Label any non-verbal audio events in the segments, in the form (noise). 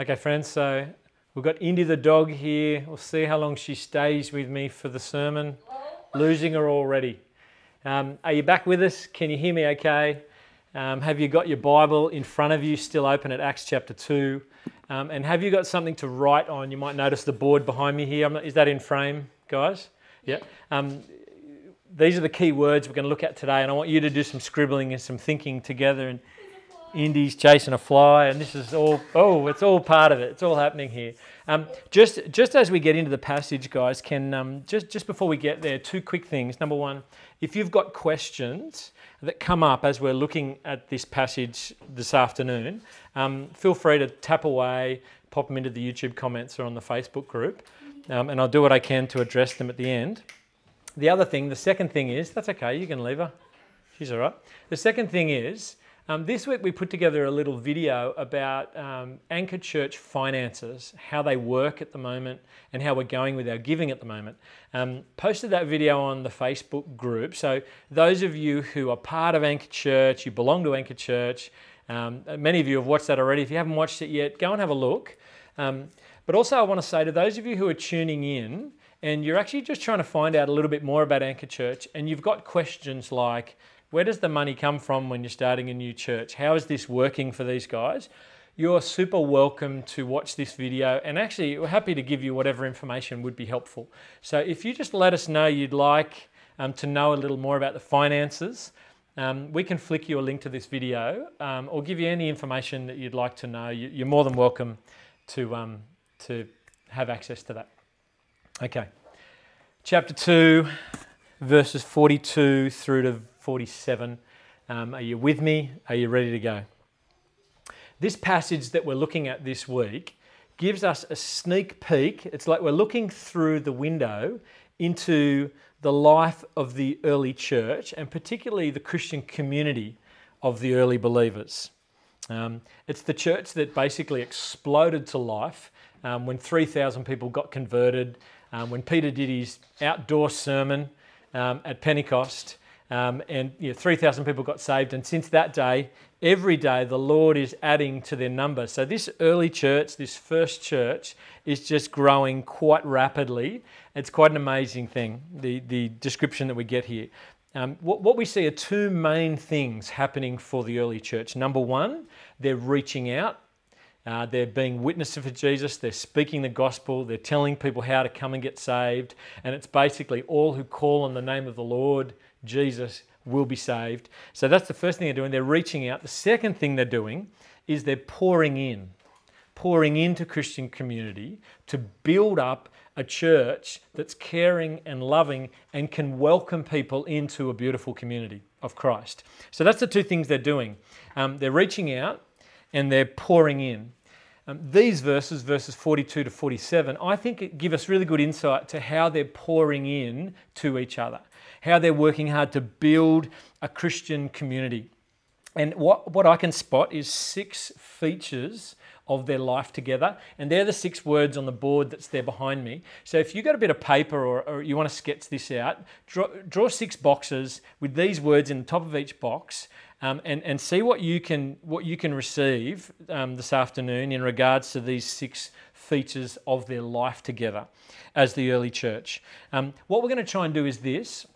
Okay, friends, so we've got Indy the dog here. We'll see how long she stays with me for the sermon. Losing her already. Um, are you back with us? Can you hear me okay? Um, have you got your Bible in front of you, still open at Acts chapter 2? Um, and have you got something to write on? You might notice the board behind me here. Not, is that in frame, guys? Yeah. Um, these are the key words we're going to look at today, and I want you to do some scribbling and some thinking together. And Indy's chasing a fly, and this is all, oh, it's all part of it. It's all happening here. Um, just, just as we get into the passage, guys, can um, just, just before we get there, two quick things. Number one, if you've got questions that come up as we're looking at this passage this afternoon, um, feel free to tap away, pop them into the YouTube comments or on the Facebook group, um, and I'll do what I can to address them at the end. The other thing, the second thing is, that's okay, you can leave her. She's all right. The second thing is, um, this week we put together a little video about um, Anchor Church finances, how they work at the moment, and how we're going with our giving at the moment. Um, posted that video on the Facebook group. So those of you who are part of Anchor Church, you belong to Anchor Church, um, many of you have watched that already. If you haven't watched it yet, go and have a look. Um, but also, I want to say to those of you who are tuning in and you're actually just trying to find out a little bit more about Anchor Church, and you've got questions like, where does the money come from when you're starting a new church? How is this working for these guys? You're super welcome to watch this video and actually we're happy to give you whatever information would be helpful. So if you just let us know you'd like um, to know a little more about the finances, um, we can flick you a link to this video um, or give you any information that you'd like to know. You, are more than welcome to, um, to have access to that. Okay. Chapter 2, verses 42 through to 47. Um, are you with me? Are you ready to go? This passage that we're looking at this week gives us a sneak peek. It's like we're looking through the window into the life of the early church and particularly the Christian community of the early believers. Um, it's the church that basically exploded to life um, when 3,000 people got converted, um, when Peter did his outdoor sermon um, at Pentecost, um, and you know, 3,000 people got saved. And since that day, every day the Lord is adding to their number. So this early church, this first church, is just growing quite rapidly. It's quite an amazing thing, the, the description that we get here. Um, what, what we see are two main things happening for the early church. Number one, they're reaching out uh, they're being witnesses for Jesus. They're speaking the gospel. They're telling people how to come and get saved. And it's basically all who call on the name of the Lord Jesus will be saved. So that's the first thing they're doing. They're reaching out. The second thing they're doing is they're pouring in, pouring into Christian community to build up a church that's caring and loving and can welcome people into a beautiful community of Christ. So that's the two things they're doing. Um, they're reaching out and they're pouring in. Um, these verses, verses 42 to 47, I think give us really good insight to how they're pouring in to each other how they're working hard to build a Christian community. And what, what I can spot is six features of their life together. And they're the six words on the board that's there behind me. So if you've got a bit of paper or, or you want to sketch this out, draw, draw, six boxes with these words in the top of each box. Um, and, and see what you can what you can receive um, this afternoon in regards to these six features of their life together as the early church. Um, what we're going to try and do is this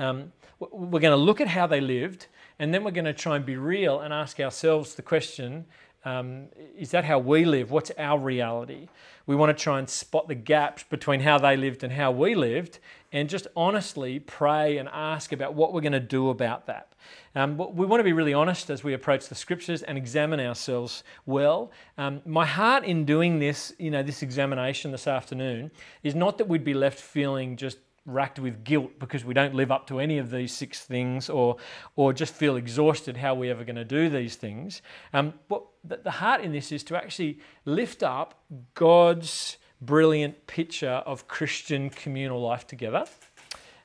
um, we're going to look at how they lived, and then we're going to try and be real and ask ourselves the question um, is that how we live? What's our reality? We want to try and spot the gaps between how they lived and how we lived, and just honestly pray and ask about what we're going to do about that. Um, we want to be really honest as we approach the scriptures and examine ourselves well. Um, my heart in doing this, you know, this examination this afternoon, is not that we'd be left feeling just racked with guilt because we don't live up to any of these six things or, or just feel exhausted how we're we ever going to do these things. Um, but the heart in this is to actually lift up God's brilliant picture of Christian communal life together.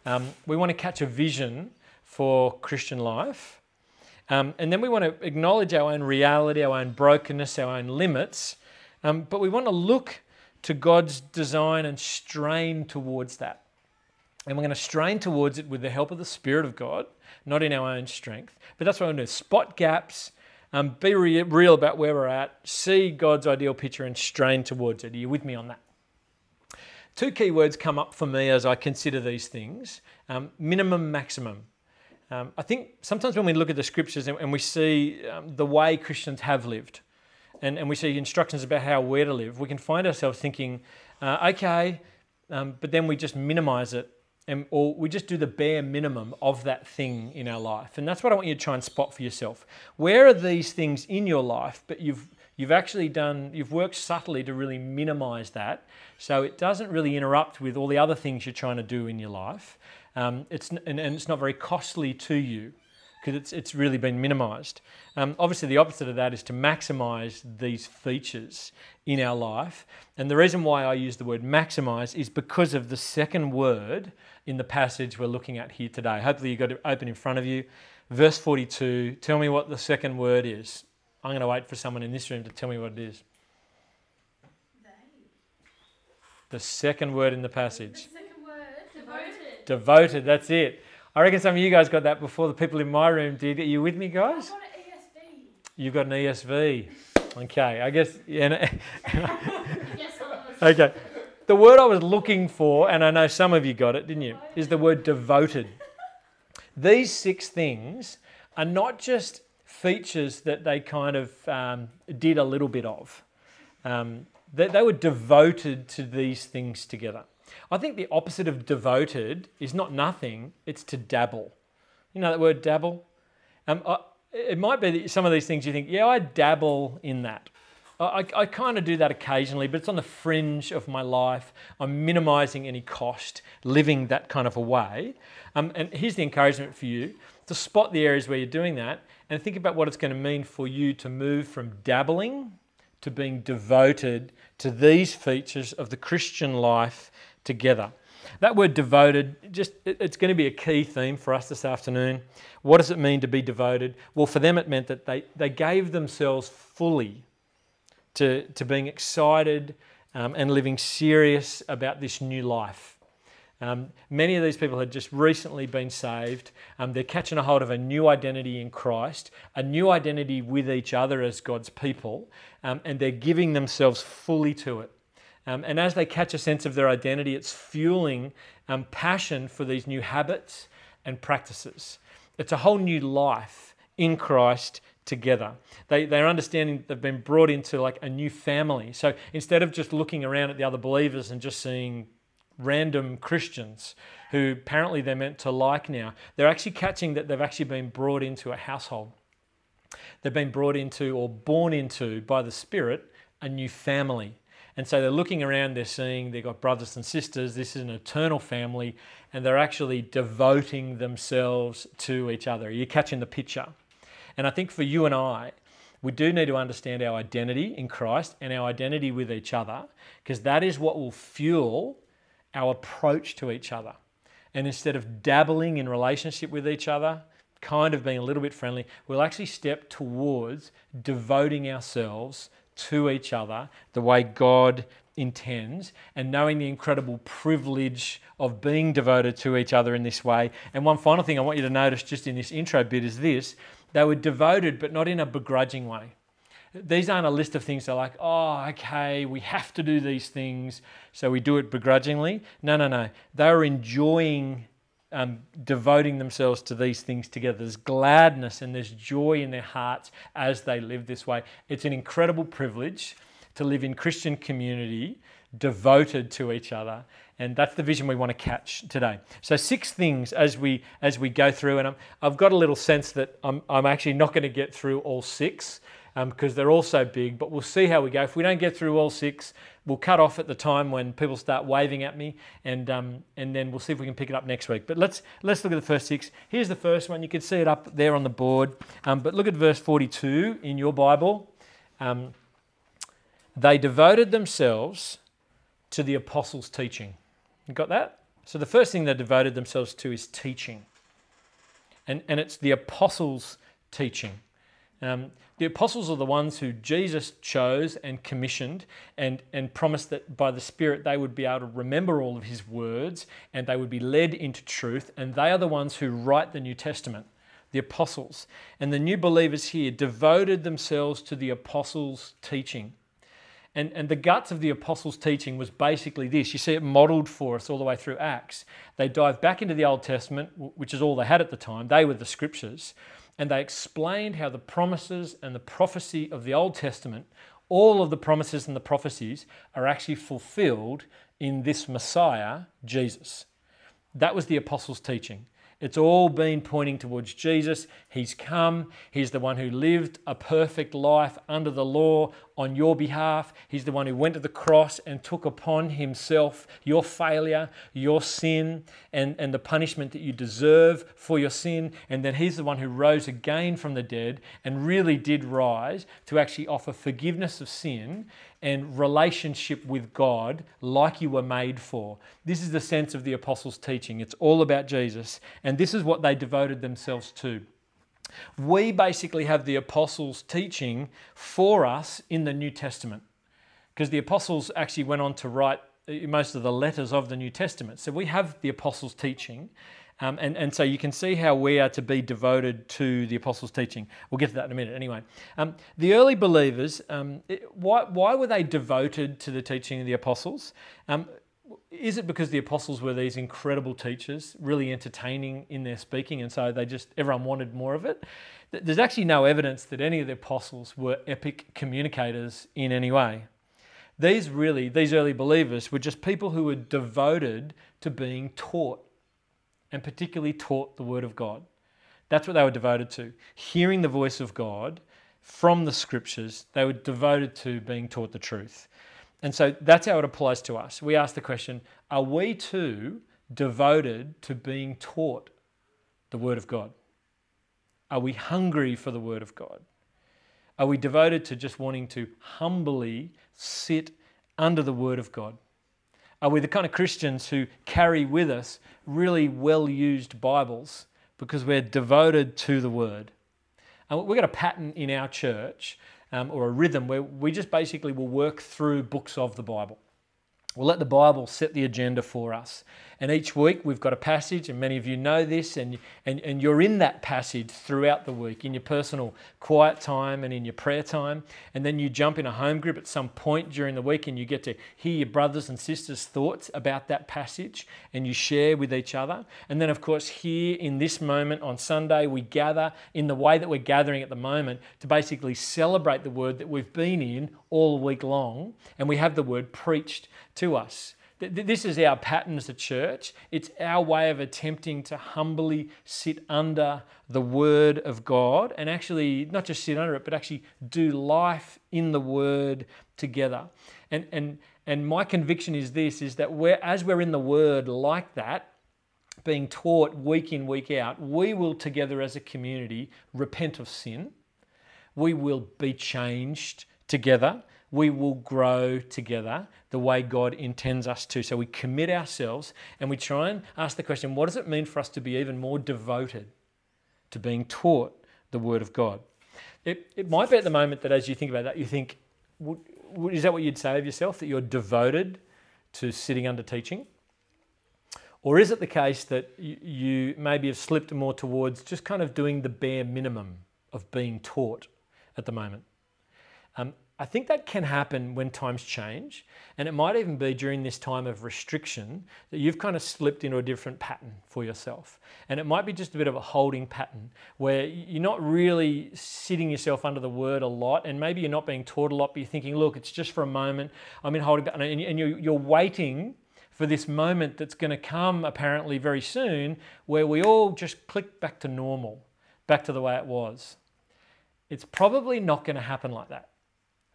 Um, we want to catch a vision for Christian life. Um, and then we want to acknowledge our own reality, our own brokenness, our own limits. Um, but we want to look to God's design and strain towards that. And we're going to strain towards it with the help of the Spirit of God, not in our own strength. But that's what we're going to do spot gaps, Um, be re- real about where we're at. See God's ideal picture and strain towards it. Are you with me on that? Two key words come up for me as I consider these things um, minimum, maximum. Um, I think sometimes when we look at the scriptures and, and we see um, the way Christians have lived, and, and we see instructions about how we're to live, we can find ourselves thinking, uh, okay, um, but then we just minimize it and, or we just do the bare minimum of that thing in our life. And that's what I want you to try and spot for yourself. Where are these things in your life, but you've you've actually done you've worked subtly to really minimize that so it doesn't really interrupt with all the other things you're trying to do in your life um, it's and, and, it's not very costly to you because it's, it's really been minimized um, obviously the opposite of that is to maximize these features in our life and the reason why i use the word maximize is because of the second word in the passage we're looking at here today. Hopefully, you've got it open in front of you. Verse 42, tell me what the second word is. I'm going to wait for someone in this room to tell me what it is. They. The second word in the passage. The second word, devoted. Devoted, that's it. I reckon some of you guys got that before the people in my room did. Are you with me, guys? got an ESV. You've got an ESV. Okay, I guess. Yeah, (laughs) Yes, okay. The word I was looking for, and I know some of you got it, didn't you, is the word devoted. These six things are not just features that they kind of um, did a little bit of. Um, they, they were devoted to these things together. I think the opposite of devoted is not nothing, it's to dabble. You know that word dabble? Um, I, it might be that some of these things you think, yeah, I dabble in that. I, I kind of do that occasionally, but it's on the fringe of my life. I'm minimizing any cost, living that kind of a way. Um, and here's the encouragement for you to spot the areas where you're doing that and think about what it's going to mean for you to move from dabbling to being devoted to these features of the Christian life together. That word devoted, just it's going to be a key theme for us this afternoon. What does it mean to be devoted? Well, for them, it meant that they, they gave themselves fully to, to being excited um, and living serious about this new life. Um, many of these people had just recently been saved. Um, they're catching a hold of a new identity in Christ, a new identity with each other as God's people, um, and they're giving themselves fully to it. Um, and as they catch a sense of their identity, it's fueling um, passion for these new habits and practices. It's a whole new life in Christ together. They, they're understanding they've been brought into like a new family. So instead of just looking around at the other believers and just seeing random Christians who apparently they're meant to like now, they're actually catching that they've actually been brought into a household. They've been brought into or born into by the Spirit a new family. And so they're looking around, they're seeing they've got brothers and sisters, this is an eternal family, and they're actually devoting themselves to each other. You're you catching the picture? And I think for you and I, we do need to understand our identity in Christ and our identity with each other, because that is what will fuel our approach to each other. And instead of dabbling in relationship with each other, kind of being a little bit friendly, we'll actually step towards devoting ourselves to each other the way God intends and knowing the incredible privilege of being devoted to each other in this way. And one final thing I want you to notice just in this intro bit is this they were devoted, but not in a begrudging way. These aren't a list of things they're like, oh, okay, we have to do these things, so we do it begrudgingly. No, no, no. They were enjoying um, devoting themselves to these things together. There's gladness and there's joy in their hearts as they live this way. It's an incredible privilege to live in Christian community devoted to each other and that's the vision we want to catch today. So six things as we as we go through, and i have got a little sense that I'm, I'm actually not going to get through all six because um, they're all so big. But we'll see how we go. If we don't get through all six, we'll cut off at the time when people start waving at me, and um, and then we'll see if we can pick it up next week. But let's let's look at the first six. Here's the first one. You can see it up there on the board. Um, but look at verse 42 in your Bible. Um, they devoted themselves to the apostles' teaching. You got that? So the first thing they devoted themselves to is teaching. And, and it's the apostles' teaching. Um, the apostles are the ones who Jesus chose and commissioned and, and promised that by the Spirit they would be able to remember all of his words and they would be led into truth. And they are the ones who write the New Testament. the apostles. And the new believers here devoted themselves to the apostles' teaching. And, and the guts of the apostles' teaching was basically this. You see it modeled for us all the way through Acts. They dive back into the Old Testament, which is all they had at the time. They were the scriptures. And they explained how the promises and the prophecy of the Old Testament, all of the promises and the prophecies, are actually fulfilled in this Messiah, Jesus. That was the apostles' teaching. It's all been pointing towards Jesus. He's come. He's the one who lived a perfect life under the law on your behalf. He's the one who went to the cross and took upon himself your failure, your sin, and, and the punishment that you deserve for your sin. And then he's the one who rose again from the dead and really did rise to actually offer forgiveness of sin and relationship with God like you were made for. This is the sense of the apostles' teaching. It's all about Jesus, and this is what they devoted themselves to. We basically have the apostles' teaching for us in the New Testament because the apostles actually went on to write uh, most of the letters of the New Testament. So we have the apostles' teaching. Um, and, and so you can see how we are to be devoted to the apostles' teaching. We'll get to that in a minute anyway. Um, the early believers, um, it, why, why were they devoted to the teaching of the apostles? Is it because the apostles were these incredible teachers, really entertaining in their speaking, and so they just everyone wanted more of it? There's actually no evidence that any of the apostles were epic communicators in any way. These really, these early believers were just people who were devoted to being taught and particularly taught the Word of God. That's what they were devoted to. Hearing the voice of God from the scriptures, they were devoted to being taught the truth. And so that's how it applies to us. We ask the question Are we too devoted to being taught the Word of God? Are we hungry for the Word of God? Are we devoted to just wanting to humbly sit under the Word of God? Are we the kind of Christians who carry with us really well used Bibles because we're devoted to the Word? And we've got a pattern in our church um, or a rhythm where we just basically will work through books of the Bible. We'll let the Bible set the agenda for us. And each week we've got a passage, and many of you know this, and, and, and you're in that passage throughout the week in your personal quiet time and in your prayer time. And then you jump in a home group at some point during the week and you get to hear your brothers and sisters' thoughts about that passage and you share with each other. And then, of course, here in this moment on Sunday, we gather in the way that we're gathering at the moment to basically celebrate the word that we've been in all week long, and we have the word preached to us. This is our pattern as a church. It's our way of attempting to humbly sit under the Word of God and actually not just sit under it, but actually do life in the Word together. And, and, and my conviction is this is that we're, as we're in the Word like that, being taught week in, week out, we will together as a community repent of sin. We will be changed together we will grow together the way God intends us to. So we commit ourselves and we try and ask the question what does it mean for us to be even more devoted to being taught the Word of God? It, it might be at the moment that as you think about that, you think, is that what you'd say of yourself, that you're devoted to sitting under teaching? Or is it the case that you maybe have slipped more towards just kind of doing the bare minimum of being taught at the moment? I think that can happen when times change, and it might even be during this time of restriction that you've kind of slipped into a different pattern for yourself. And it might be just a bit of a holding pattern where you're not really sitting yourself under the word a lot, and maybe you're not being taught a lot, but you're thinking, look, it's just for a moment. I'm in holding and you're waiting for this moment that's going to come apparently very soon where we all just click back to normal, back to the way it was. It's probably not going to happen like that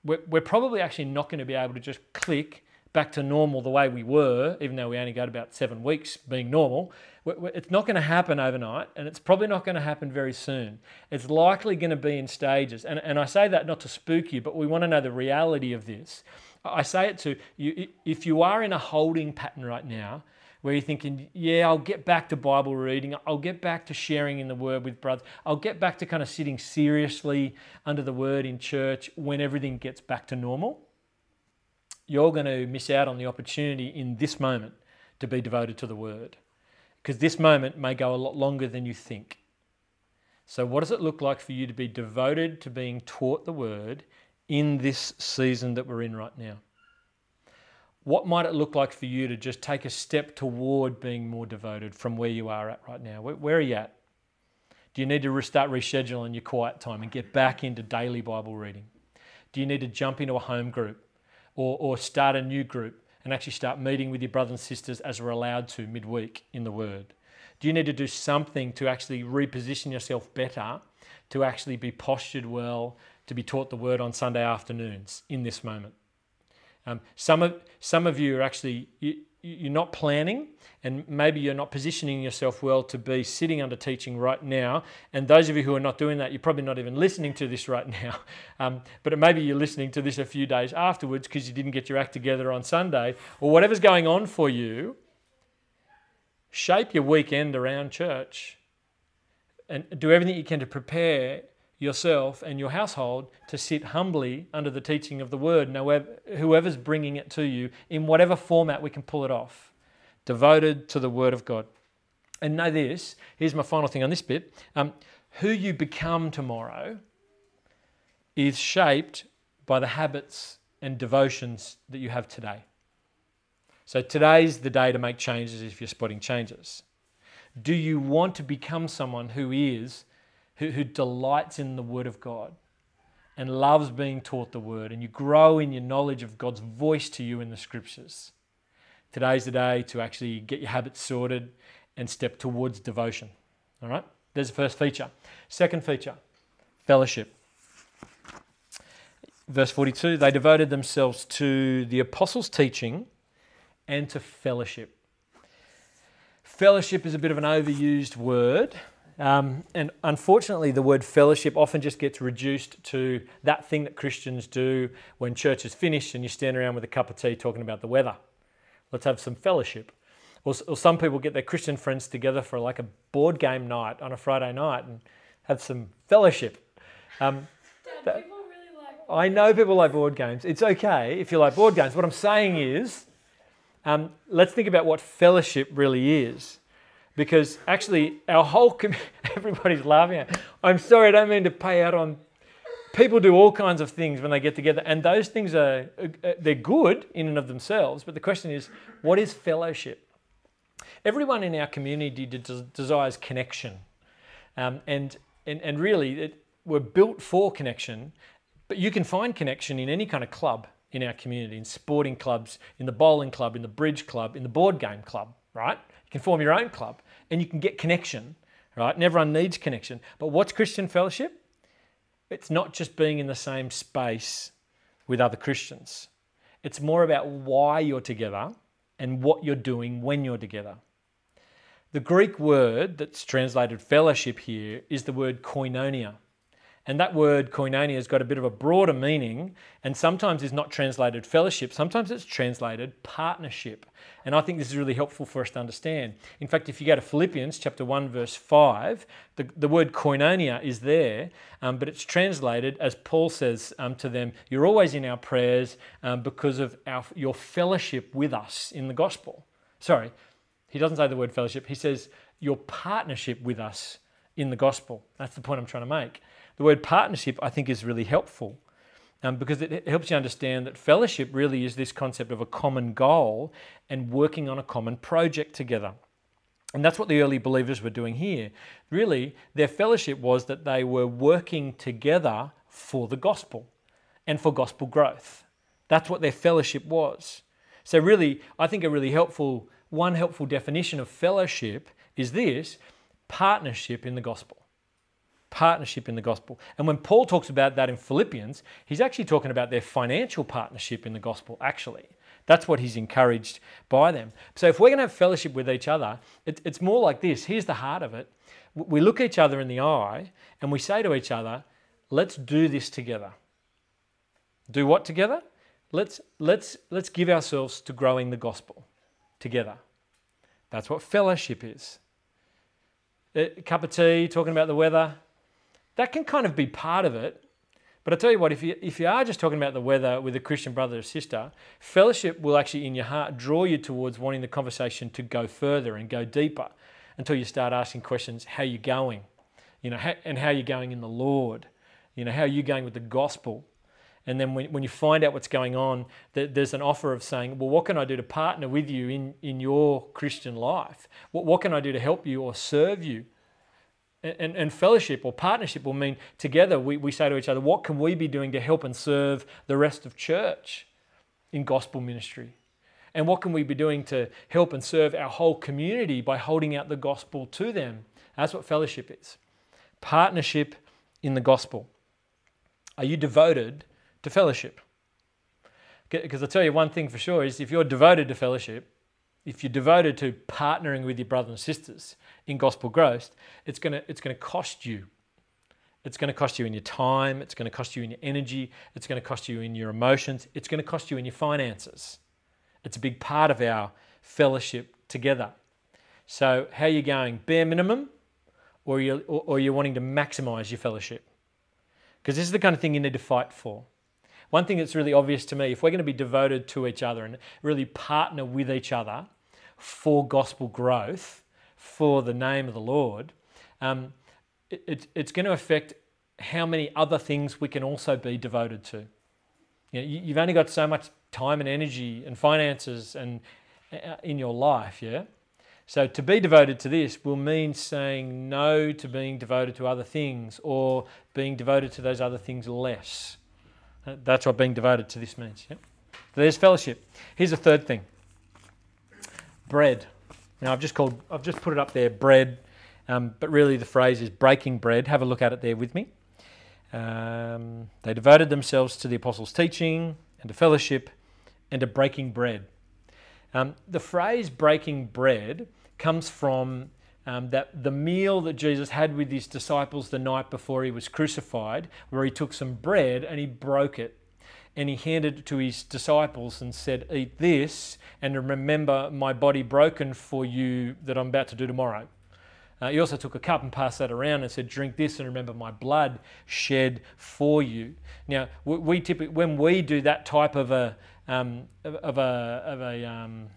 we're, we're probably actually not going to be able to just click back to normal the way we were, even though we only got about seven weeks being normal. It's not going to happen overnight, and it's probably not going to happen very soon. It's likely going to be in stages. And, and I say that not to spook you, but we want to know the reality of this. I say it to you if you are in a holding pattern right now, where you're thinking, yeah, I'll get back to Bible reading, I'll get back to sharing in the Word with brothers, I'll get back to kind of sitting seriously under the Word in church when everything gets back to normal. You're going to miss out on the opportunity in this moment to be devoted to the Word because this moment may go a lot longer than you think. So, what does it look like for you to be devoted to being taught the word in this season that we're in right now? What might it look like for you to just take a step toward being more devoted from where you are at right now? Where, where are you at? Do you need to start rescheduling your quiet time and get back into daily Bible reading? Do you need to jump into a home group or, or start a new group and actually start meeting with your brothers and sisters as we're allowed to midweek in the Word? Do you need to do something to actually reposition yourself better, to actually be postured well, to be taught the Word on Sunday afternoons in this moment? Um, some of some of you are actually you, you're not planning, and maybe you're not positioning yourself well to be sitting under teaching right now. And those of you who are not doing that, you're probably not even listening to this right (laughs) now. Um, but maybe you're listening to this a few days afterwards because you didn't get your act together on Sunday, or whatever's going on for you shape your weekend around church and do everything you can to prepare yourself and your household to sit humbly under the teaching of the word whoever's bringing it to you in whatever format we can pull it off devoted to the word of god. And know this here's my final thing on this bit. Um, who you become tomorrow is shaped by the habits and devotions that you have today. So today's the day to make changes if you're spotting changes. Do you want to become someone who is, who, who delights in the Word of God and loves being taught the Word and you grow in your knowledge of God's voice to you in the Scriptures? Today's the day to actually get your habits sorted and step towards devotion. All right? There's the first feature. Second feature, fellowship. Verse 42 they devoted themselves to the apostles' teaching and to fellowship. Fellowship is a bit of an overused word. Um, and unfortunately, the word fellowship often just gets reduced to that thing that Christians do when church is finished and you stand around with a cup of tea talking about the weather. Let's have some fellowship. Or, or some people get their Christian friends together for like a board game night on a Friday night and have some fellowship. Um, Dad, people really like. I know people like board games. It's okay if you like board games. What I'm saying is, um, let's think about what fellowship really is. Because actually, our whole community, (laughs) everybody's laughing at. I'm sorry, I don't mean to pay out on. People do all kinds of things when they get together, and those things are uh, they're good in and of themselves. But the question is, what is fellowship? Everyone in our community desires connection, um, and, and and really, it, we're built for connection. But you can find connection in any kind of club in our community, in sporting clubs, in the bowling club, in the bridge club, in the board game club, right? You can form your own club and you can get connection, right? And everyone needs connection. But what's Christian fellowship? It's not just being in the same space with other Christians. It's more about why you're together and what you're doing when you're together. The Greek word that's translated fellowship here is the word koinonia. And that word koinonia has got a bit of a broader meaning and sometimes is not translated fellowship, sometimes it's translated partnership. And I think this is really helpful for us to understand. In fact, if you go to Philippians chapter 1, verse 5, the, the word koinonia is there, um, but it's translated, as Paul says um, to them, you're always in our prayers um, because of our, your fellowship with us in the gospel. Sorry, he doesn't say the word fellowship, he says your partnership with us in the gospel. That's the point I'm trying to make. The word partnership, I think, is really helpful um, because it helps you understand that fellowship really is this concept of a common goal and working on a common project together. And that's what the early believers were doing here. Really, their fellowship was that they were working together for the gospel and for gospel growth. That's what their fellowship was. So, really, I think a really helpful, one helpful definition of fellowship is this partnership in the gospel partnership in the gospel. And when Paul talks about that in Philippians, he's actually talking about their financial partnership in the gospel, actually. That's what he's encouraged by them. So if we're going to have fellowship with each other, it's more like this. Here's the heart of it. We look each other in the eye and we say to each other, let's do this together. Do what together? Let's, let's, let's give ourselves to growing the gospel together. That's what fellowship is. A cup of tea, talking about the weather, that can kind of be part of it. But I tell you what, if you, if you are just talking about the weather with a Christian brother or sister, fellowship will actually in your heart draw you towards wanting the conversation to go further and go deeper until you start asking questions how you going? you know, and how you're going in the Lord. You know, how are you going with the gospel? And then when, when you find out what's going on, there's an offer of saying, well, what can I do to partner with you in, in your Christian life? What, what can I do to help you or serve you? And, and, and fellowship or partnership will mean together we, we say to each other, what can we be doing to help and serve the rest of church in gospel ministry? And what can we be doing to help and serve our whole community by holding out the gospel to them? That's what fellowship is partnership in the gospel. Are you devoted to fellowship? Because I'll tell you one thing for sure is if you're devoted to fellowship, if you're devoted to partnering with your brothers and sisters in gospel growth, it's going it's to cost you. It's going to cost you in your time, it's going to cost you in your energy, it's going to cost you in your emotions, it's going to cost you in your finances. It's a big part of our fellowship together. So, how are you going? Bare minimum, or are you, or, are wanting to maximize your fellowship? Because this is the kind of thing you need to fight for. One thing that's really obvious to me if we're going to be devoted to each other and really partner with each other for gospel growth, for the name of the Lord, um, it, it, it's going to affect how many other things we can also be devoted to. You know, you've only got so much time and energy and finances and uh, in your life, yeah? So to be devoted to this will mean saying no to being devoted to other things or being devoted to those other things less. That's what being devoted to this means. So there's fellowship. Here's a third thing. Bread. Now I've just called I've just put it up there, bread, um, but really the phrase is breaking bread. Have a look at it there with me. Um, they devoted themselves to the apostles' teaching and to fellowship and to breaking bread. Um, the phrase breaking bread comes from um, that the meal that Jesus had with his disciples the night before he was crucified, where he took some bread and he broke it and he handed it to his disciples and said, Eat this and remember my body broken for you that I'm about to do tomorrow. Uh, he also took a cup and passed that around and said, Drink this and remember my blood shed for you. Now, we, we typically, when we do that type of a, um, of, a, of a um,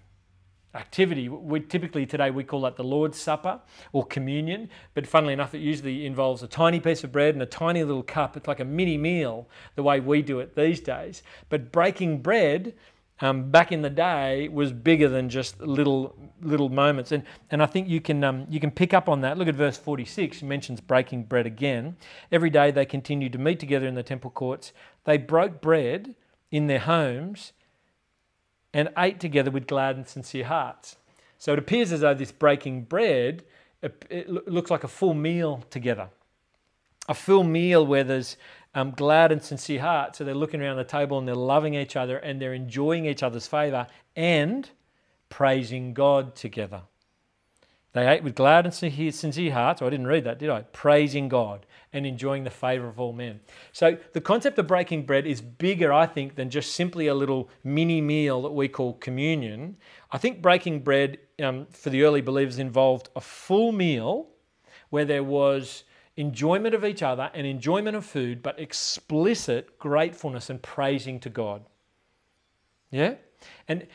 activity. We typically today we call that the Lord's Supper or communion, but funnily enough, it usually involves a tiny piece of bread and a tiny little cup. It's like a mini meal the way we do it these days. But breaking bread um, back in the day was bigger than just little little moments, and and I think you can um, you can pick up on that. Look at verse 46. It mentions breaking bread again. Every day they continued to meet together in the temple courts. They broke bread in their homes and ate together with glad and sincere hearts. So it appears as though this breaking bread it looks like a full meal together. A full meal where there's um, glad and sincere hearts. So they're looking around the table and they're loving each other and they're enjoying each other's favor and praising God together. They ate with glad and sincere hearts. Oh, I didn't read that, did I? Praising God and enjoying the favor of all men. So the concept of breaking bread is bigger, I think, than just simply a little mini meal that we call communion. I think breaking bread um, for the early believers involved a full meal where there was enjoyment of each other and enjoyment of food, but explicit gratefulness and praising to God. Yeah? And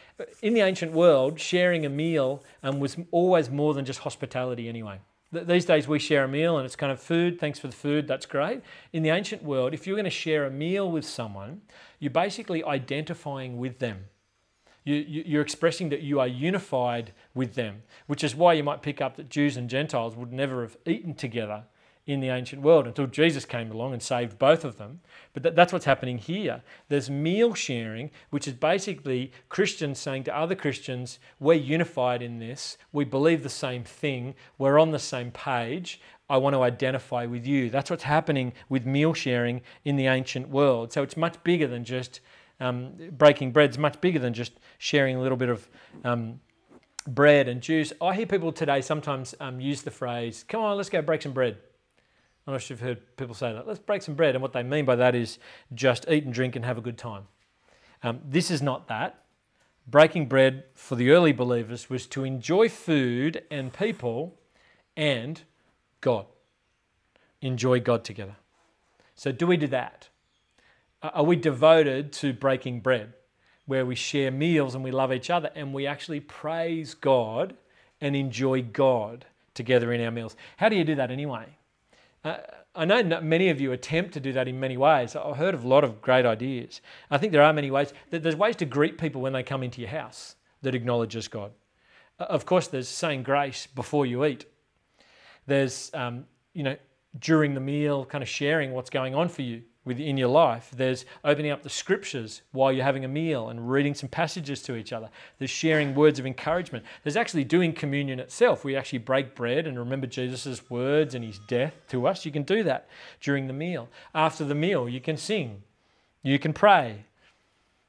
in the ancient world, sharing a meal um, was always more than just hospitality anyway. These days we share a meal and it's kind of food, thanks for the food, that's great. In the ancient world, if you're going to share a meal with someone, you're basically identifying with them. You, are expressing that you are unified with them, which is why you might pick up that Jews and Gentiles would never have eaten together in the ancient world until Jesus came along and saved both of them. But that, that's what's happening here. There's meal sharing, which is basically Christians saying to other Christians, We're unified in this. We believe the same thing. We're on the same page. I want to identify with you. That's what's happening with meal sharing in the ancient world. So it's much bigger than just um, breaking bread, it's much bigger than just sharing a little bit of. Um, bread and juice. I hear people today sometimes um, use the phrase, come on, let's go break some bread. I'm not sure if you've heard people say that. Let's break some bread. And what they mean by that is just eat and drink and have a good time. Um, this is not that. Breaking bread for the early believers was to enjoy food and people and God. Enjoy God together. So, do we do that? Are we devoted to breaking bread, where we share meals and we love each other and we actually praise God and enjoy God together in our meals? How do you do that anyway? Uh, I know no- many of you attempt to do that in many ways. I've heard of a lot of great ideas. I think there are many ways. There's ways to greet people when they come into your house that acknowledges God. Uh, Of course, there's saying grace before you eat. There's, um, you know, during the meal, kind of sharing what's going on for you within your life. There's opening up the scriptures while you're having a meal and reading some passages to each other. There's sharing words of encouragement. There's actually doing communion itself. We actually break bread and remember Jesus' words and his death to us. You can do that during the meal. After the meal, you can sing, you can pray.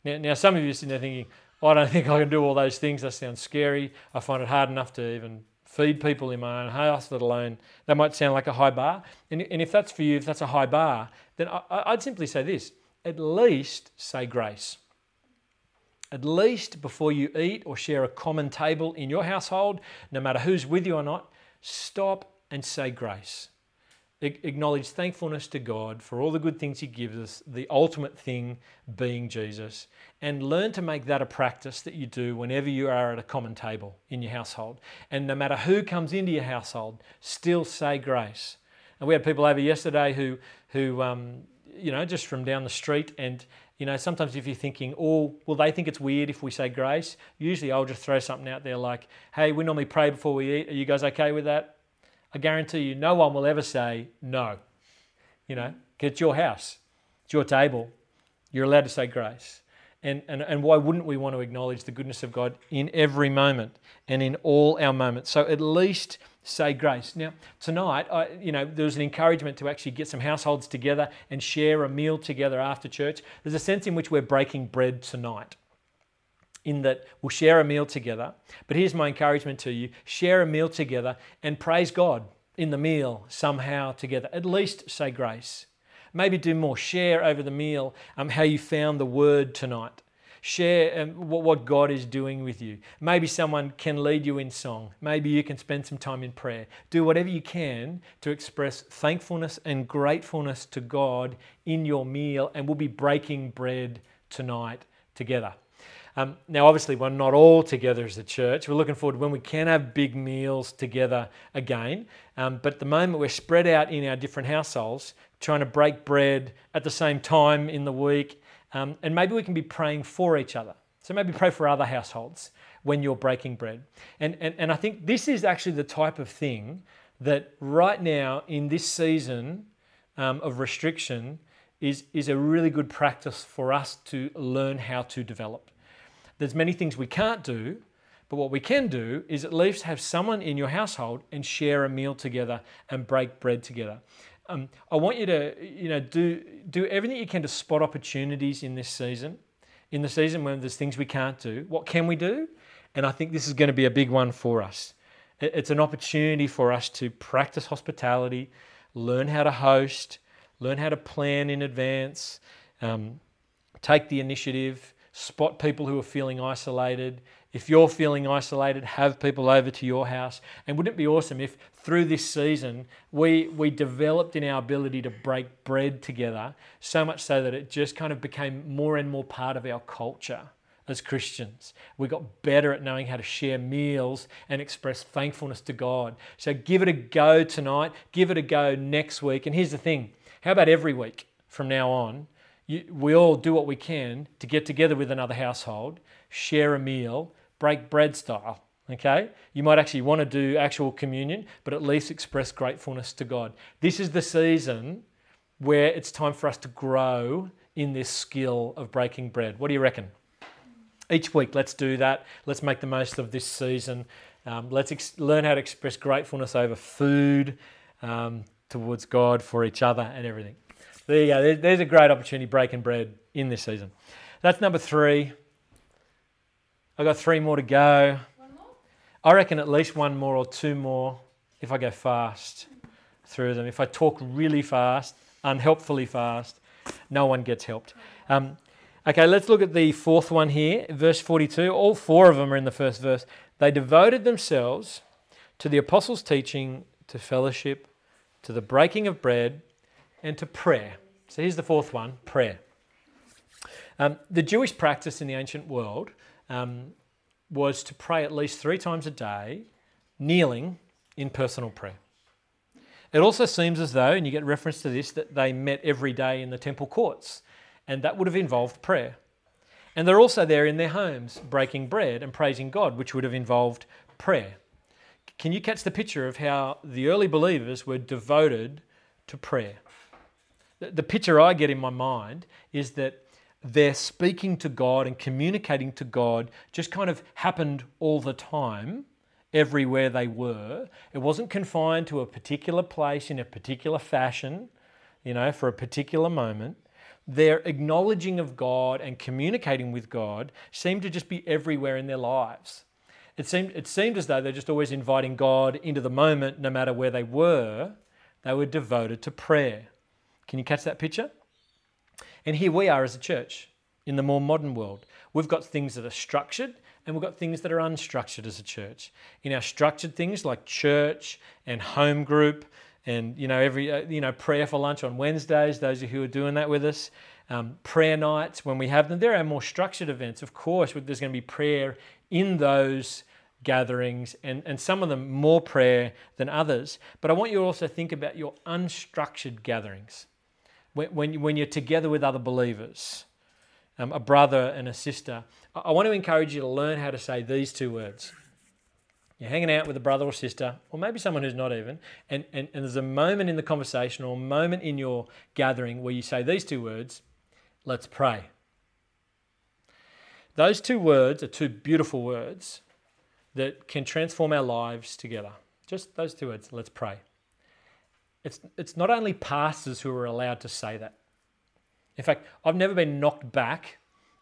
Now, now some of you are sitting there thinking, oh, I don't think I can do all those things. That sounds scary. I find it hard enough to even feed people in my own house, let alone that might sound like a high bar. And, and if that's for you, if that's a high bar, then I, I'd simply say this at least say grace. At least before you eat or share a common table in your household, no matter who's with you or not, stop and say grace. Acknowledge thankfulness to God for all the good things He gives us, the ultimate thing being Jesus, and learn to make that a practice that you do whenever you are at a common table in your household. And no matter who comes into your household, still say grace. And we had people over yesterday who, who um, you know, just from down the street. And, you know, sometimes if you're thinking, oh, well, they think it's weird if we say grace? Usually I'll just throw something out there like, hey, we normally pray before we eat. Are you guys okay with that? I guarantee you, no one will ever say no. You know, it's your house, it's your table. You're allowed to say grace. And, and, and why wouldn't we want to acknowledge the goodness of God in every moment and in all our moments? So at least say grace. Now, tonight, I, you know, there was an encouragement to actually get some households together and share a meal together after church. There's a sense in which we're breaking bread tonight in that we'll share a meal together. But here's my encouragement to you share a meal together and praise God in the meal somehow together. At least say grace. Maybe do more. Share over the meal um, how you found the word tonight. Share um, what, what God is doing with you. Maybe someone can lead you in song. Maybe you can spend some time in prayer. Do whatever you can to express thankfulness and gratefulness to God in your meal, and we'll be breaking bread tonight together. Um, now, obviously, we're not all together as a church. We're looking forward to when we can have big meals together again. Um, but at the moment, we're spread out in our different households, trying to break bread at the same time in the week. Um, and maybe we can be praying for each other. So maybe pray for other households when you're breaking bread. And, and, and I think this is actually the type of thing that right now in this season um, of restriction is, is a really good practice for us to learn how to develop. There's many things we can't do, but what we can do is at least have someone in your household and share a meal together and break bread together. Um, I want you to, you know, do do everything you can to spot opportunities in this season. In the season when there's things we can't do, what can we do? And I think this is going to be a big one for us. It's an opportunity for us to practice hospitality, learn how to host, learn how to plan in advance, um, take the initiative, spot people who are feeling isolated. If you're feeling isolated, have people over to your house. And wouldn't it be awesome if through this season we, we developed in our ability to break bread together so much so that it just kind of became more and more part of our culture as Christians. We got better at knowing how to share meals and express thankfulness to God. So give it a go tonight, give it a go next week. And here's the thing how about every week from now on? We all do what we can to get together with another household, share a meal, break bread style. Okay? You might actually want to do actual communion, but at least express gratefulness to God. This is the season where it's time for us to grow in this skill of breaking bread. What do you reckon? Each week, let's do that. Let's make the most of this season. Um, let's ex- learn how to express gratefulness over food, um, towards God, for each other, and everything. There you go. There- There's a great opportunity breaking bread in this season. That's number three. I've got three more to go. One more? I reckon at least one more or two more if I go fast through them. If I talk really fast, unhelpfully fast, no one gets helped. Um, okay, let's look at the fourth one here, verse 42. All four of them are in the first verse. They devoted themselves to the apostles' teaching, to fellowship, to the breaking of bread, and to prayer. So here's the fourth one prayer. Um, the Jewish practice in the ancient world um, was to pray at least three times a day, kneeling in personal prayer. It also seems as though, and you get reference to this, that they met every day in the temple courts, and that would have involved prayer. And they're also there in their homes breaking bread and praising God, which would have involved prayer. Can you catch the picture of how the early believers were devoted to prayer? The picture I get in my mind is that they're speaking to God and communicating to God just kind of happened all the time, everywhere they were. It wasn't confined to a particular place in a particular fashion, you know, for a particular moment. Their acknowledging of God and communicating with God seemed to just be everywhere in their lives. It seemed, it seemed as though they're just always inviting God into the moment, no matter where they were. They were devoted to prayer. Can you catch that picture? And here we are as a church in the more modern world. We've got things that are structured and we've got things that are unstructured as a church. In our structured things like church and home group and you know every uh, you know prayer for lunch on Wednesdays, those of you who are doing that with us, um, prayer nights when we have them. There are more structured events, of course. There's going to be prayer in those gatherings and, and some of them more prayer than others. But I want you to also think about your unstructured gatherings when, when, when you're together with other believers, um, a brother and a sister, I, I want to encourage you to learn how to say these two words. You're hanging out with a brother or sister, or maybe someone who's not even, and, and, and there's a moment in the conversation or a moment in your gathering where you say these two words let's pray. Those two words are two beautiful words that can transform our lives together. Just those two words, let's pray. It's, it's not only pastors who are allowed to say that. In fact, I've never been knocked back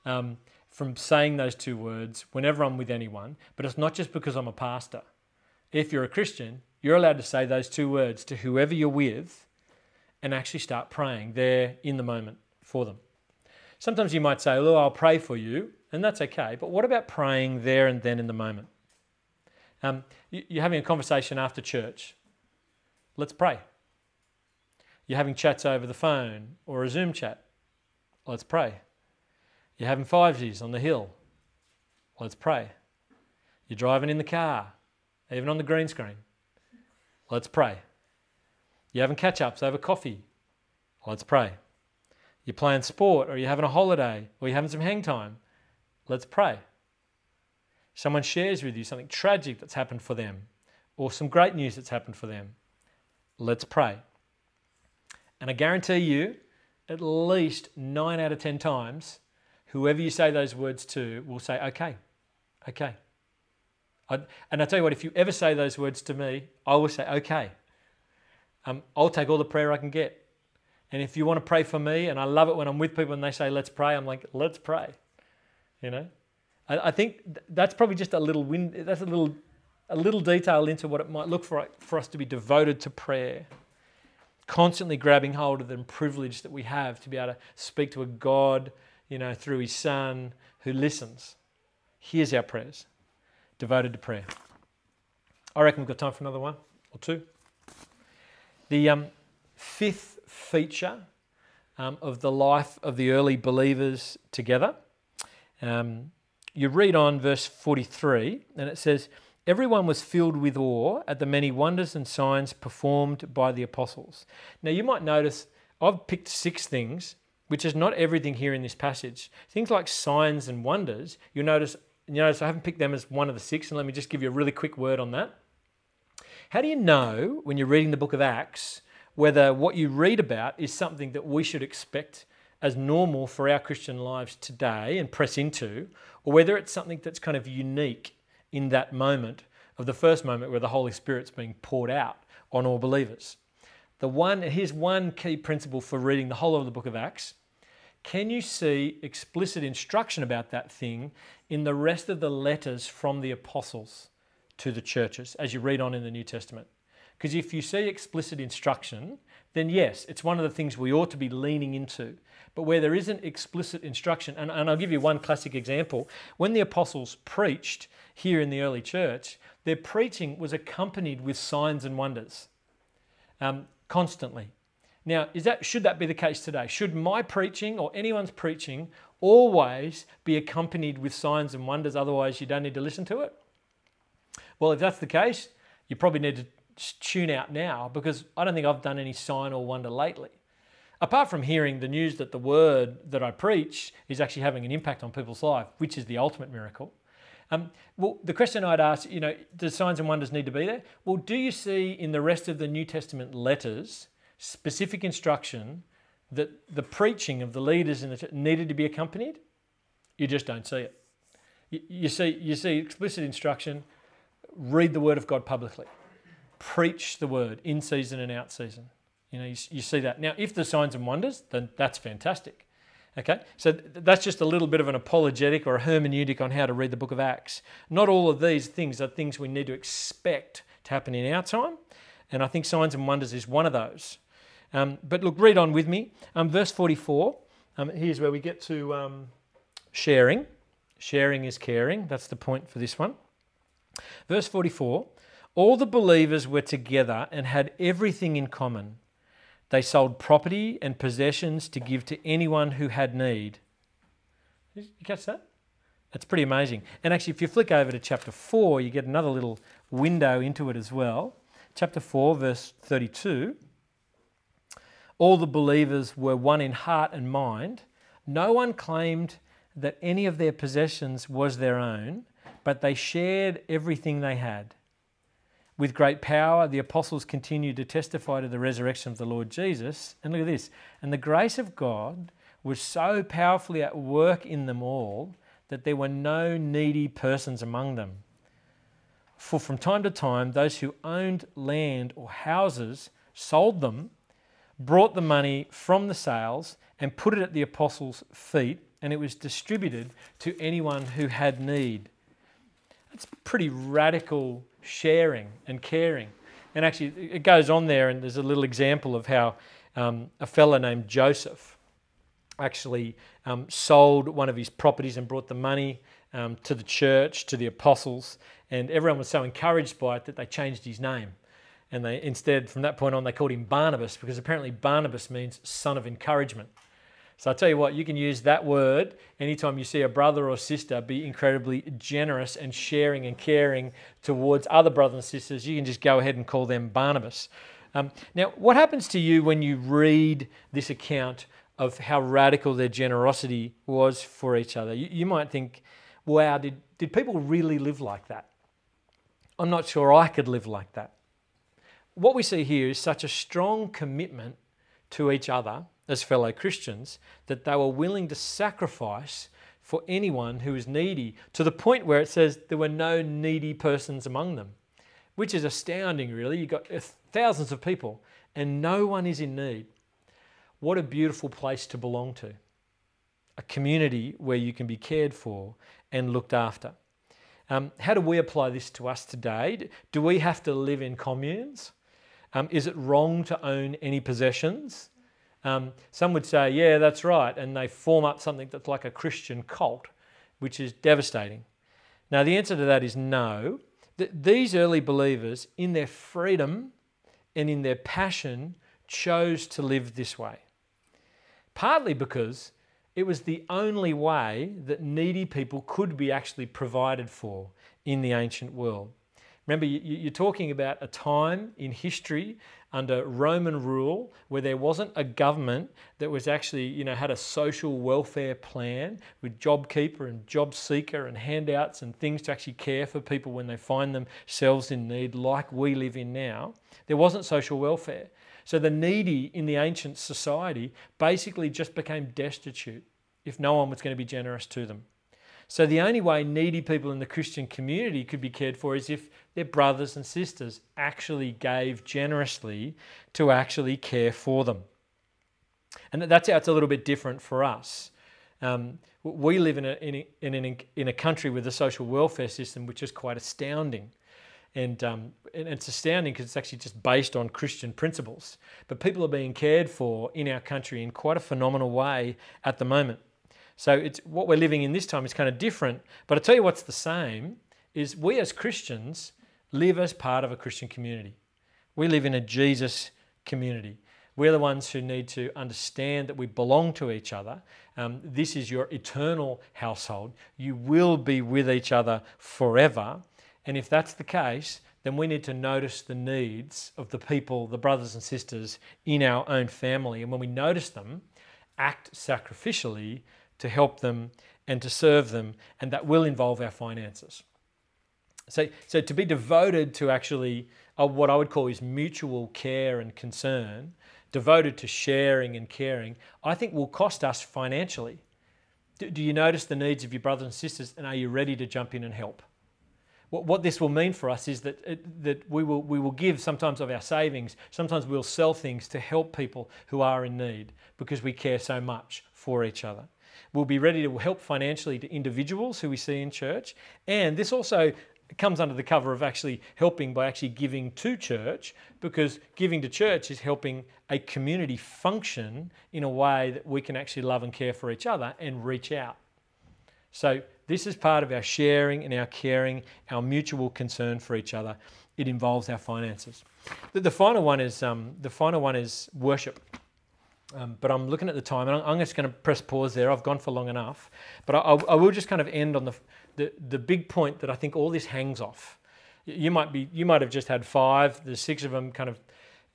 um, from saying those two words whenever I'm with anyone, but it's not just because I'm a pastor. If you're a Christian, you're allowed to say those two words to whoever you're with and actually start praying there in the moment for them. Sometimes you might say, Oh, I'll pray for you, and that's okay, but what about praying there and then in the moment? Um, you're having a conversation after church. Let's pray. You're having chats over the phone or a Zoom chat. Let's pray. You're having 5Gs on the hill. Let's pray. You're driving in the car, even on the green screen. Let's pray. You're having catch ups over coffee. Let's pray. You're playing sport or you're having a holiday or you're having some hang time. Let's pray. Someone shares with you something tragic that's happened for them or some great news that's happened for them. Let's pray. And I guarantee you, at least nine out of 10 times, whoever you say those words to will say, okay, okay. I, and I tell you what, if you ever say those words to me, I will say, okay. Um, I'll take all the prayer I can get. And if you want to pray for me, and I love it when I'm with people and they say, let's pray, I'm like, let's pray. You know? I, I think that's probably just a little win, that's a little, a little detail into what it might look for, for us to be devoted to prayer constantly grabbing hold of the privilege that we have to be able to speak to a God, you know, through His Son who listens. Hears our prayers, devoted to prayer. I reckon we've got time for another one or two. The um, fifth feature um, of the life of the early believers together. Um, you read on verse 43, and it says, Everyone was filled with awe at the many wonders and signs performed by the apostles. Now, you might notice I've picked six things, which is not everything here in this passage. Things like signs and wonders, you'll notice, you notice I haven't picked them as one of the six, and let me just give you a really quick word on that. How do you know when you're reading the book of Acts whether what you read about is something that we should expect as normal for our Christian lives today and press into, or whether it's something that's kind of unique in that moment of the first moment where the Holy Spirit's being poured out on all believers. The one here's one key principle for reading the whole of the book of Acts. Can you see explicit instruction about that thing in the rest of the letters from the apostles to the churches as you read on in the New Testament? Because if you see explicit instruction, then yes, it's one of the things we ought to be leaning into. But where there isn't explicit instruction, and, and I'll give you one classic example. When the apostles preached here in the early church, their preaching was accompanied with signs and wonders um, constantly. Now, is that, should that be the case today? Should my preaching or anyone's preaching always be accompanied with signs and wonders? Otherwise, you don't need to listen to it? Well, if that's the case, you probably need to tune out now because I don't think I've done any sign or wonder lately. Apart from hearing the news that the word that I preach is actually having an impact on people's life, which is the ultimate miracle. Um, well, the question I'd ask, you know, do signs and wonders need to be there? Well, do you see in the rest of the New Testament letters specific instruction that the preaching of the leaders in the church needed to be accompanied? You just don't see it. You, you see, you see explicit instruction: read the word of God publicly, preach the word in season and out season. You know, you, you see that. Now, if the signs and wonders, then that's fantastic. Okay, so that's just a little bit of an apologetic or a hermeneutic on how to read the book of Acts. Not all of these things are things we need to expect to happen in our time, and I think signs and wonders is one of those. Um, but look, read on with me. Um, verse 44, um, here's where we get to um, sharing. Sharing is caring. That's the point for this one. Verse 44 All the believers were together and had everything in common. They sold property and possessions to give to anyone who had need. You catch that? That's pretty amazing. And actually, if you flick over to chapter 4, you get another little window into it as well. Chapter 4, verse 32. All the believers were one in heart and mind. No one claimed that any of their possessions was their own, but they shared everything they had. With great power, the apostles continued to testify to the resurrection of the Lord Jesus. And look at this. And the grace of God was so powerfully at work in them all that there were no needy persons among them. For from time to time, those who owned land or houses sold them, brought the money from the sales, and put it at the apostles' feet, and it was distributed to anyone who had need. That's pretty radical sharing and caring. And actually, it goes on there, and there's a little example of how um, a fellow named Joseph actually um, sold one of his properties and brought the money um, to the church, to the apostles, and everyone was so encouraged by it that they changed his name. And they instead, from that point on, they called him Barnabas because apparently Barnabas means son of encouragement. So I tell you what, you can use that word anytime you see a brother or sister be incredibly generous and sharing and caring towards other brothers and sisters. You can just go ahead and call them Barnabas. Um, now, what happens to you when you read this account of how radical their generosity was for each other? You, you might think, wow, did, did people really live like that? I'm not sure I could live like that. What we see here is such a strong commitment to each other as fellow Christians that they were willing to sacrifice for anyone who was needy to the point where it says there were no needy persons among them, which is astounding, really. You've got thousands of people and no one is in need. What a beautiful place to belong to. A community where you can be cared for and looked after. Um, how do we apply this to us today? Do we have to live in communes? Um, is it wrong to own any possessions? Um, some would say, yeah, that's right, and they form up something that's like a Christian cult, which is devastating. Now, the answer to that is no. Th- these early believers, in their freedom and in their passion, chose to live this way. Partly because it was the only way that needy people could be actually provided for in the ancient world. Remember, you're talking about a time in history under Roman rule where there wasn't a government that was actually, you know, had a social welfare plan with JobKeeper and JobSeeker and handouts and things to actually care for people when they find themselves in need, like we live in now. There wasn't social welfare. So the needy in the ancient society basically just became destitute if no one was going to be generous to them. So the only way needy people in the Christian community could be cared for is if their brothers and sisters actually gave generously to actually care for them. And that's how it's a little bit different for us. Um, we live in a, in, a, in, a, in a country with a social welfare system which is quite astounding. And, um, and it's astounding because it's actually just based on Christian principles. But people are being cared for in our country in quite a phenomenal way at the moment. So it's what we're living in this time is kind of different. But I tell you what's the same is we as Christians live as part of a Christian community. We live in a Jesus community. We're the ones who need to understand that we belong to each other. Um, this is your eternal household. You will be with each other forever. And if that's the case, then we need to notice the needs of the people, the brothers and sisters in our own family. And when we notice them, act sacrificially to help them and to serve them, and that will involve our finances. So, so to be devoted to actually uh, what I would call is mutual care and concern, devoted to sharing and caring, I think will cost us financially. Do, do you notice the needs of your brothers and sisters, and are you ready to jump in and help? What, what this will mean for us is that, it, that we, will, we will give sometimes of our savings, sometimes we'll sell things to help people who are in need because we care so much for each other. We'll be ready to help financially to individuals who we see in church. And this also comes under the cover of actually helping by actually giving to church because giving to church is helping a community function in a way that we can actually love and care for each other and reach out. So, this is part of our sharing and our caring, our mutual concern for each other. It involves our finances. The, the final one is um, the final one is worship. Um, but I'm looking at the time, and I'm, just going to press pause there. I've gone for long enough, but I, I, will just kind of end on the, the the big point that I think all this hangs off. You might be you might have just had five, the six of them kind of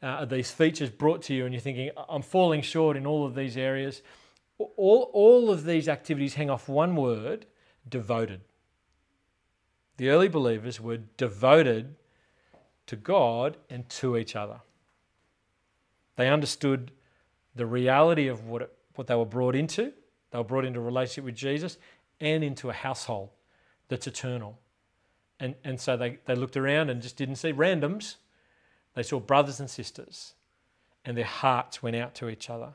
uh, these features brought to you, and you're thinking I'm falling short in all of these areas. All all of these activities hang off one word: devoted. The early believers were devoted to God and to each other. They understood the reality of what, it, what they were brought into. They were brought into a relationship with Jesus and into a household that's eternal. And, and so they, they looked around and just didn't see randoms. They saw brothers and sisters, and their hearts went out to each other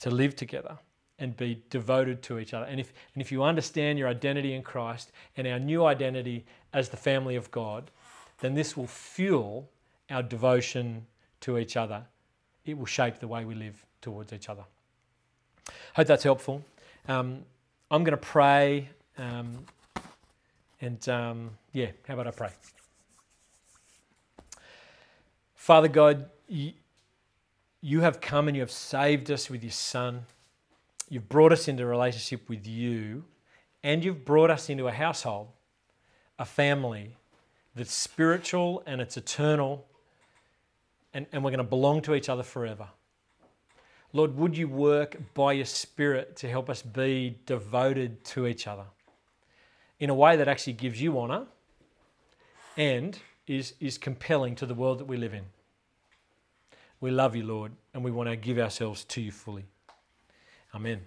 to live together and be devoted to each other. And if, and if you understand your identity in Christ and our new identity as the family of God, then this will fuel our devotion to each other it will shape the way we live towards each other. Hope that's helpful. Um, I'm going to pray, um, and um, yeah, how about I pray? Father God, you, you have come and you have saved us with your Son. You've brought us into a relationship with you, and you've brought us into a household, a family that's spiritual and it's eternal and, and we're going to belong to each other forever. Lord, would you work by your Spirit to help us be devoted to each other in a way that actually gives you honour and is, is compelling to the world that we live in? We love you, Lord, and we want to give ourselves to you fully. Amen.